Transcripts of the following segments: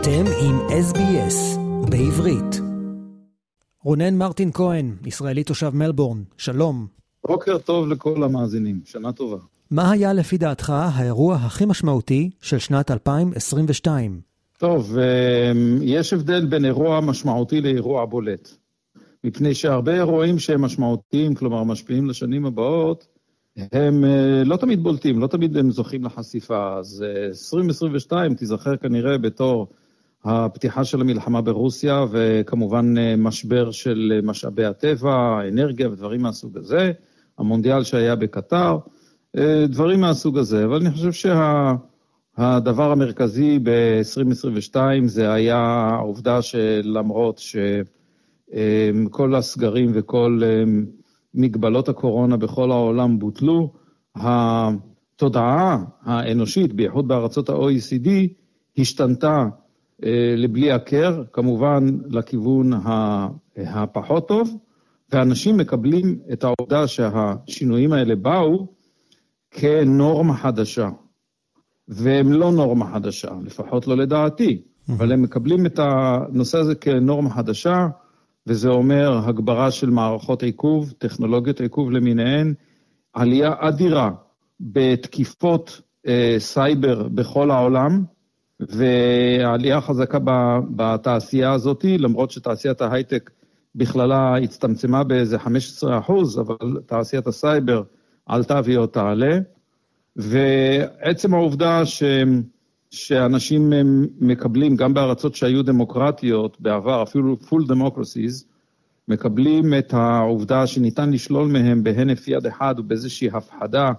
אתם עם SBS בעברית. רונן מרטין כהן, ישראלי תושב מלבורן, שלום. בוקר טוב לכל המאזינים, שנה טובה. מה היה לפי דעתך האירוע הכי משמעותי של שנת 2022? טוב, אמ, יש הבדל בין אירוע משמעותי לאירוע בולט. מפני שהרבה אירועים שהם משמעותיים, כלומר משפיעים לשנים הבאות, הם אה, לא תמיד בולטים, לא תמיד הם זוכים לחשיפה. אז 2022 אה, תיזכר כנראה בתור הפתיחה של המלחמה ברוסיה, וכמובן אה, משבר של משאבי הטבע, אנרגיה ודברים מהסוג הזה, המונדיאל שהיה בקטר, דברים מהסוג הזה. אבל אני חושב שהדבר שה... המרכזי ב-2022 זה היה העובדה שלמרות שכל הסגרים וכל מגבלות הקורונה בכל העולם בוטלו, התודעה האנושית, בייחוד בארצות ה-OECD, השתנתה אה, לבלי הכר, כמובן לכיוון הפחות טוב, ואנשים מקבלים את העובדה שהשינויים האלה באו כנורמה חדשה. והם לא נורמה חדשה, לפחות לא לדעתי, אבל הם מקבלים את הנושא הזה כנורמה חדשה, וזה אומר הגברה של מערכות עיכוב, טכנולוגיות עיכוב למיניהן, עלייה אדירה בתקיפות אה, סייבר בכל העולם, ועלייה חזקה בתעשייה הזאת, למרות שתעשיית ההייטק בכללה הצטמצמה באיזה 15 אחוז, אבל תעשיית הסייבר עלתה והיא עוד תעלה. ועצם העובדה ש... שאנשים מקבלים, גם בארצות שהיו דמוקרטיות בעבר, אפילו full democracies, מקבלים את העובדה שניתן לשלול מהם בהינף יד אחד ובאיזושהי הפחדה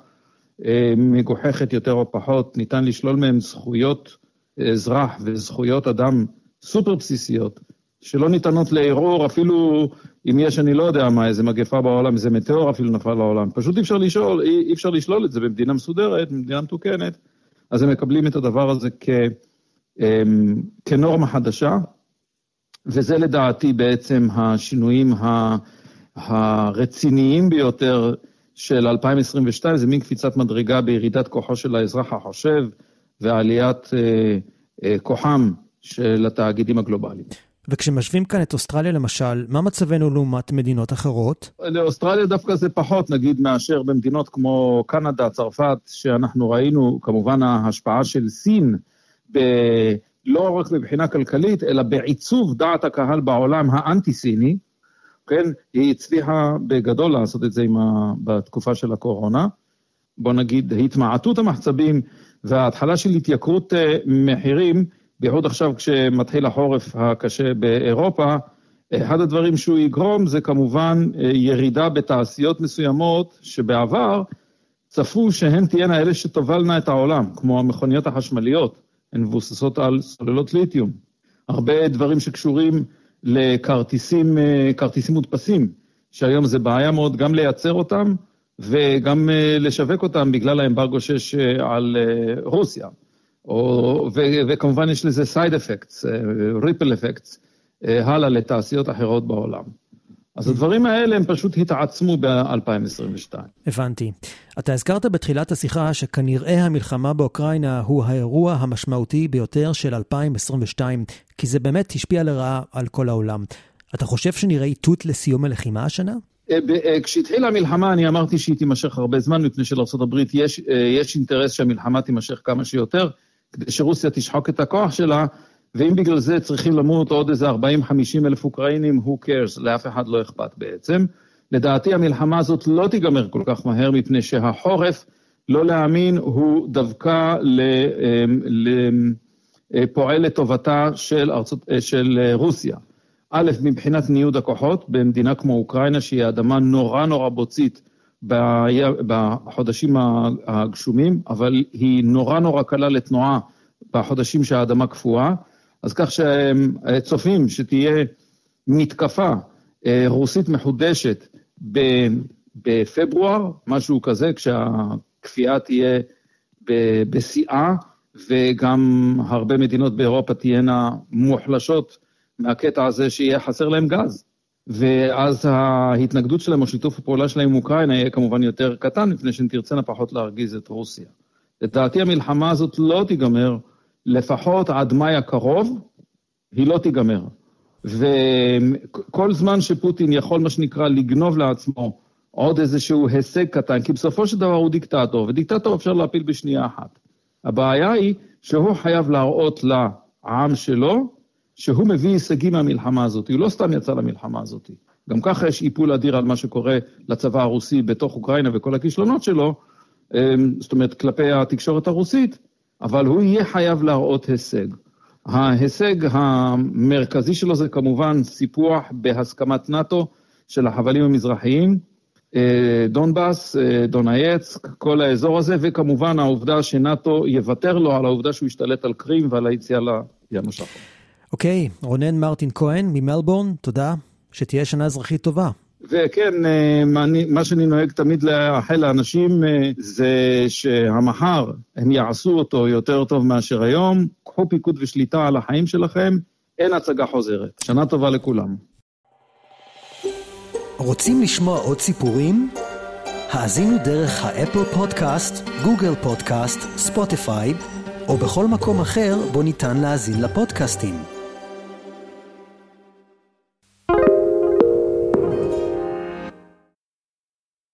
אה, מגוחכת יותר או פחות, ניתן לשלול מהם זכויות אזרח וזכויות אדם סופר בסיסיות, שלא ניתנות לערעור, אפילו אם יש, אני לא יודע מה, איזה מגפה בעולם, איזה מטאור אפילו נפל לעולם. פשוט אי אפשר לשאול, אי, אפשר לשלול את זה במדינה מסודרת, במדינה מתוקנת. אז הם מקבלים את הדבר הזה כ, אמ, כנורמה חדשה, וזה לדעתי בעצם השינויים הרציניים ביותר של 2022, זה מין קפיצת מדרגה בירידת כוחו של האזרח החושב ועליית אה, כוחם של התאגידים הגלובליים. וכשמשווים כאן את אוסטרליה למשל, מה מצבנו לעומת מדינות אחרות? לאוסטרליה דווקא זה פחות, נגיד, מאשר במדינות כמו קנדה, צרפת, שאנחנו ראינו כמובן ההשפעה של סין, ב... לא רק מבחינה כלכלית, אלא בעיצוב דעת הקהל בעולם האנטי-סיני, כן? היא הצליחה בגדול לעשות את זה ה... בתקופה של הקורונה. בוא נגיד, התמעטות המחצבים וההתחלה של התייקרות אה, מחירים, בייחוד עכשיו כשמתחיל החורף הקשה באירופה, אחד הדברים שהוא יגרום זה כמובן אה, ירידה בתעשיות מסוימות שבעבר צפו שהן תהיינה אלה שתובלנה את העולם, כמו המכוניות החשמליות, הן מבוססות על סוללות ליתיום. הרבה דברים שקשורים לכרטיסים, אה, כרטיסים מודפסים, שהיום זה בעיה מאוד גם לייצר אותם וגם אה, לשווק אותם בגלל האמברגו שיש על רוסיה. או, ו, וכמובן יש לזה סייד אפקטס, ריפל אפקטס, הלאה לתעשיות אחרות בעולם. אז הדברים האלה הם פשוט התעצמו ב-2022. הבנתי. אתה הזכרת בתחילת השיחה שכנראה המלחמה באוקראינה הוא האירוע המשמעותי ביותר של 2022, כי זה באמת השפיע לרעה על כל העולם. אתה חושב שנראה איתות לסיום הלחימה השנה? אה, אה, כשהתחילה המלחמה אני אמרתי שהיא תימשך הרבה זמן, מפני שלארה"ב יש, אה, יש אינטרס שהמלחמה תימשך כמה שיותר. כדי שרוסיה תשחוק את הכוח שלה, ואם בגלל זה צריכים למות עוד איזה 40-50 אלף אוקראינים, who cares, לאף אחד לא אכפת בעצם. לדעתי המלחמה הזאת לא תיגמר כל כך מהר, מפני שהחורף, לא להאמין, הוא דווקא פועל לטובתה של, ארצות, של רוסיה. א', מבחינת ניוד הכוחות, במדינה כמו אוקראינה, שהיא אדמה נורא נורא בוצית, בחודשים הגשומים, אבל היא נורא נורא קלה לתנועה בחודשים שהאדמה קפואה, אז כך שהם צופים שתהיה מתקפה אה, רוסית מחודשת בפברואר, משהו כזה, כשהכפייה תהיה בשיאה, וגם הרבה מדינות באירופה תהיינה מוחלשות מהקטע הזה שיהיה חסר להם גז. ואז ההתנגדות שלהם או שיתוף הפעולה שלהם עם אוקראינה יהיה כמובן יותר קטן, לפני שהן תרצנה פחות להרגיז את רוסיה. לדעתי המלחמה הזאת לא תיגמר לפחות עד מאי הקרוב, היא לא תיגמר. וכל זמן שפוטין יכול, מה שנקרא, לגנוב לעצמו עוד איזשהו הישג קטן, כי בסופו של דבר הוא דיקטטור, ודיקטטור אפשר להפיל בשנייה אחת. הבעיה היא שהוא חייב להראות לעם שלו שהוא מביא הישגים מהמלחמה הזאת. הוא לא סתם יצא למלחמה הזאת. גם ככה יש איפול אדיר על מה שקורה לצבא הרוסי בתוך אוקראינה וכל הכישלונות שלו, אמ, זאת אומרת, כלפי התקשורת הרוסית, אבל הוא יהיה חייב להראות הישג. ההישג המרכזי שלו זה כמובן סיפוח בהסכמת נאט"ו של החבלים המזרחיים, אה, דונבאס, אה, דונייצק, כל האזור הזה, וכמובן העובדה שנאט"ו יוותר לו על העובדה שהוא ישתלט על קרים ועל היציאה לים השחור. אוקיי, okay, רונן מרטין כהן ממלבורן, תודה, שתהיה שנה אזרחית טובה. וכן, אה, מה שאני נוהג תמיד לאחל לאנשים זה שהמחר הם יעשו אותו יותר טוב מאשר היום, קחו פיקוד ושליטה על החיים שלכם, אין הצגה חוזרת. שנה טובה לכולם. רוצים לשמוע עוד סיפורים? האזינו דרך האפל פודקאסט, גוגל פודקאסט, ספוטיפיי, או בכל מקום אחר בו ניתן להאזין לפודקאסטים.